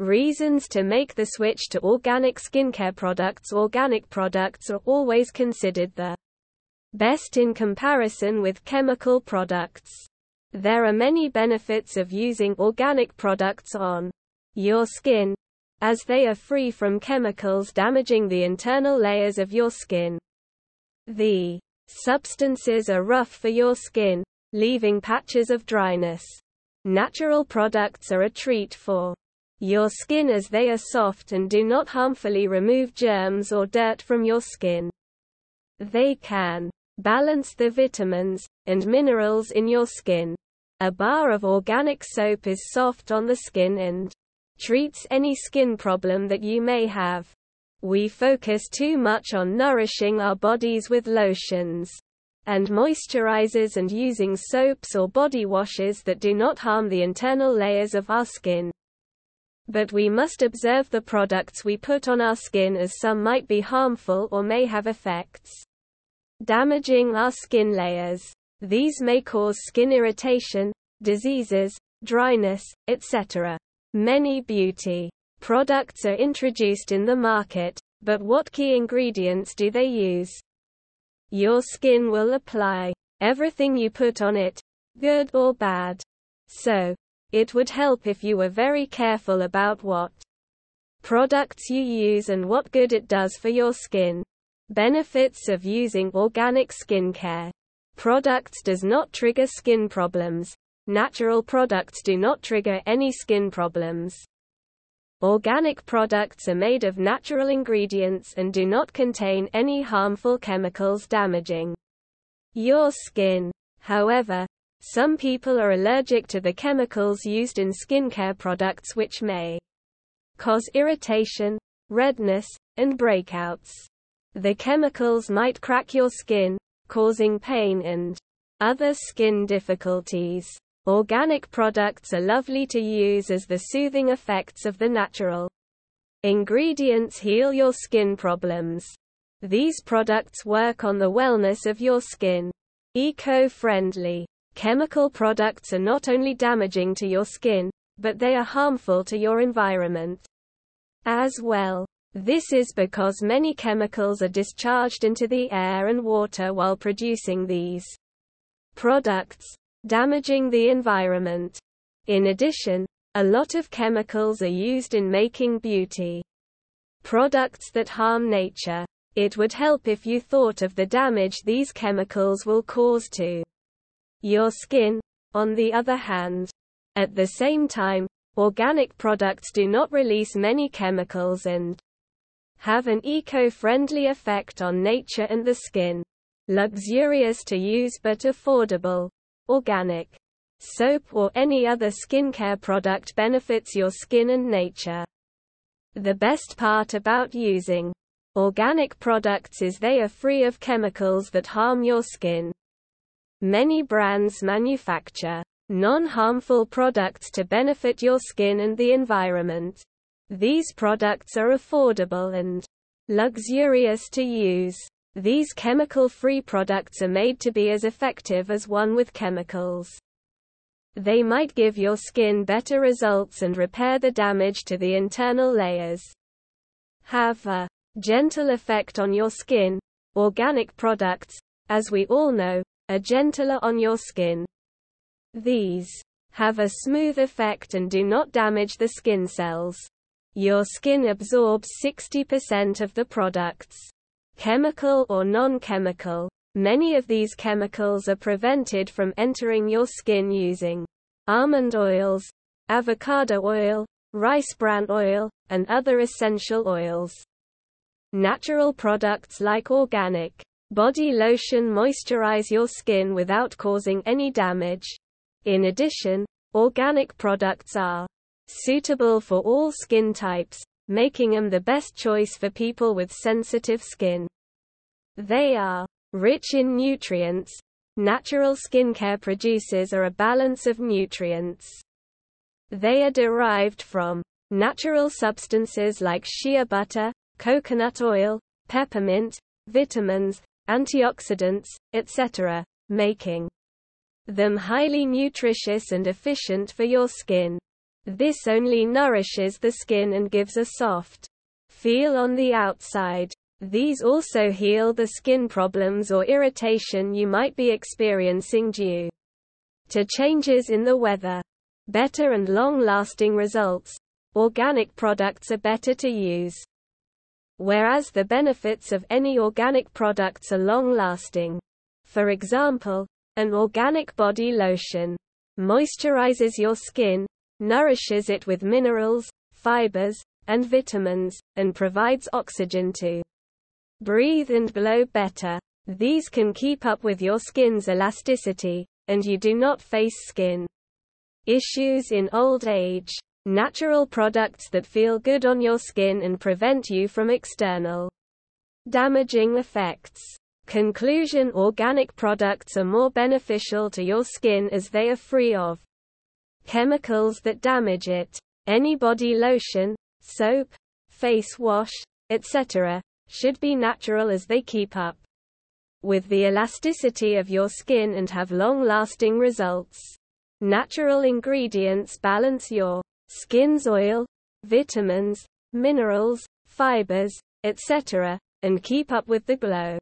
Reasons to make the switch to organic skincare products Organic products are always considered the best in comparison with chemical products. There are many benefits of using organic products on your skin, as they are free from chemicals damaging the internal layers of your skin. The substances are rough for your skin, leaving patches of dryness. Natural products are a treat for your skin as they are soft and do not harmfully remove germs or dirt from your skin. They can balance the vitamins and minerals in your skin. A bar of organic soap is soft on the skin and treats any skin problem that you may have. We focus too much on nourishing our bodies with lotions and moisturizers and using soaps or body washes that do not harm the internal layers of our skin. But we must observe the products we put on our skin as some might be harmful or may have effects damaging our skin layers. These may cause skin irritation, diseases, dryness, etc. Many beauty products are introduced in the market, but what key ingredients do they use? Your skin will apply everything you put on it, good or bad. So, it would help if you were very careful about what products you use and what good it does for your skin. Benefits of using organic skincare. Products does not trigger skin problems. Natural products do not trigger any skin problems. Organic products are made of natural ingredients and do not contain any harmful chemicals damaging your skin. However, some people are allergic to the chemicals used in skincare products which may cause irritation, redness, and breakouts. The chemicals might crack your skin, causing pain and other skin difficulties. Organic products are lovely to use as the soothing effects of the natural ingredients heal your skin problems. These products work on the wellness of your skin. Eco-friendly Chemical products are not only damaging to your skin, but they are harmful to your environment as well. This is because many chemicals are discharged into the air and water while producing these products, damaging the environment. In addition, a lot of chemicals are used in making beauty products that harm nature. It would help if you thought of the damage these chemicals will cause to your skin, on the other hand. At the same time, organic products do not release many chemicals and have an eco-friendly effect on nature and the skin. Luxurious to use but affordable. Organic soap or any other skincare product benefits your skin and nature. The best part about using organic products is they are free of chemicals that harm your skin. Many brands manufacture non-harmful products to benefit your skin and the environment. These products are affordable and luxurious to use. These chemical-free products are made to be as effective as one with chemicals. They might give your skin better results and repair the damage to the internal layers. Have a gentle effect on your skin. Organic products, as we all know, are gentler on your skin. These have a smooth effect and do not damage the skin cells. Your skin absorbs 60% of the products. Chemical or non-chemical. Many of these chemicals are prevented from entering your skin using almond oils, avocado oil, rice bran oil, and other essential oils. Natural products like organic Body lotion moisturize your skin without causing any damage. In addition, organic products are suitable for all skin types, making them the best choice for people with sensitive skin. They are rich in nutrients. Natural skincare produces are a balance of nutrients. They are derived from natural substances like shea butter, coconut oil, peppermint, vitamins, antioxidants, etc., making them highly nutritious and efficient for your skin. This only nourishes the skin and gives a soft feel on the outside. These also heal the skin problems or irritation you might be experiencing due to changes in the weather. Better and long-lasting results. Organic products are better to use. Whereas the benefits of any organic products are long-lasting. For example, an organic body lotion moisturizes your skin, nourishes it with minerals, fibers, and vitamins, and provides oxygen to breathe and glow better. These can keep up with your skin's elasticity, and you do not face skin issues in old age. Natural products that feel good on your skin and prevent you from external damaging effects. Conclusion Organic products are more beneficial to your skin as they are free of chemicals that damage it. Any body lotion, soap, face wash, etc., should be natural as they keep up with the elasticity of your skin and have long-lasting results. Natural ingredients balance your skin's oil, vitamins, minerals, fibers, etc., and keep up with the glow.